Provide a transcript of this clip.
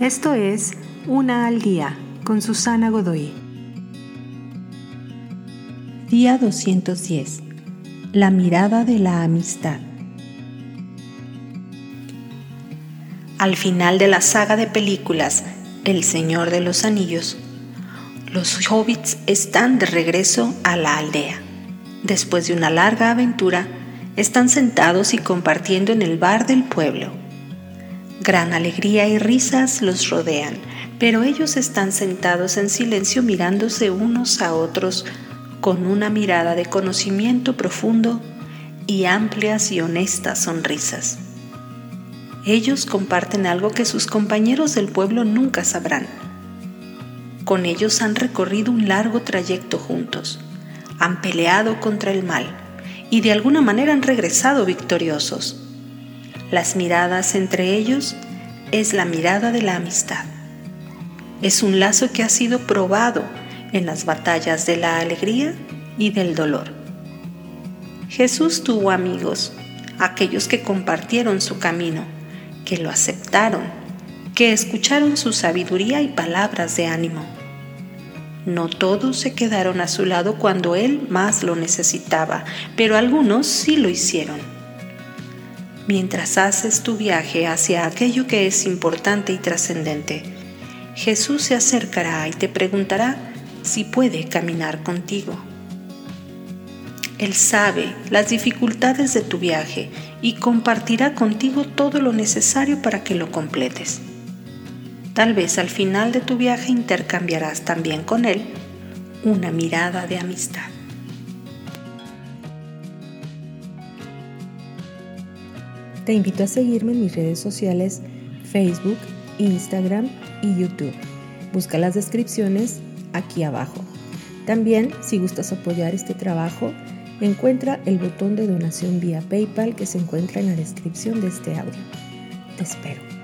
Esto es Una al día con Susana Godoy. Día 210. La mirada de la amistad. Al final de la saga de películas El Señor de los Anillos, los hobbits están de regreso a la aldea. Después de una larga aventura, están sentados y compartiendo en el bar del pueblo. Gran alegría y risas los rodean, pero ellos están sentados en silencio mirándose unos a otros con una mirada de conocimiento profundo y amplias y honestas sonrisas. Ellos comparten algo que sus compañeros del pueblo nunca sabrán. Con ellos han recorrido un largo trayecto juntos, han peleado contra el mal y de alguna manera han regresado victoriosos. Las miradas entre ellos es la mirada de la amistad. Es un lazo que ha sido probado en las batallas de la alegría y del dolor. Jesús tuvo amigos, aquellos que compartieron su camino, que lo aceptaron, que escucharon su sabiduría y palabras de ánimo. No todos se quedaron a su lado cuando Él más lo necesitaba, pero algunos sí lo hicieron. Mientras haces tu viaje hacia aquello que es importante y trascendente, Jesús se acercará y te preguntará si puede caminar contigo. Él sabe las dificultades de tu viaje y compartirá contigo todo lo necesario para que lo completes. Tal vez al final de tu viaje intercambiarás también con Él una mirada de amistad. Te invito a seguirme en mis redes sociales Facebook, Instagram y YouTube. Busca las descripciones aquí abajo. También, si gustas apoyar este trabajo, encuentra el botón de donación vía PayPal que se encuentra en la descripción de este audio. Te espero.